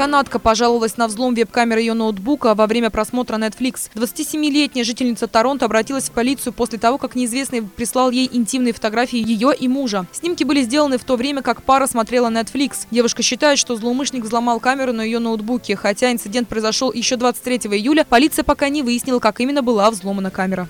Канадка пожаловалась на взлом веб-камеры ее ноутбука во время просмотра Netflix. 27-летняя жительница Торонто обратилась в полицию после того, как неизвестный прислал ей интимные фотографии ее и мужа. Снимки были сделаны в то время, как пара смотрела Netflix. Девушка считает, что злоумышленник взломал камеру на ее ноутбуке. Хотя инцидент произошел еще 23 июля, полиция пока не выяснила, как именно была взломана камера.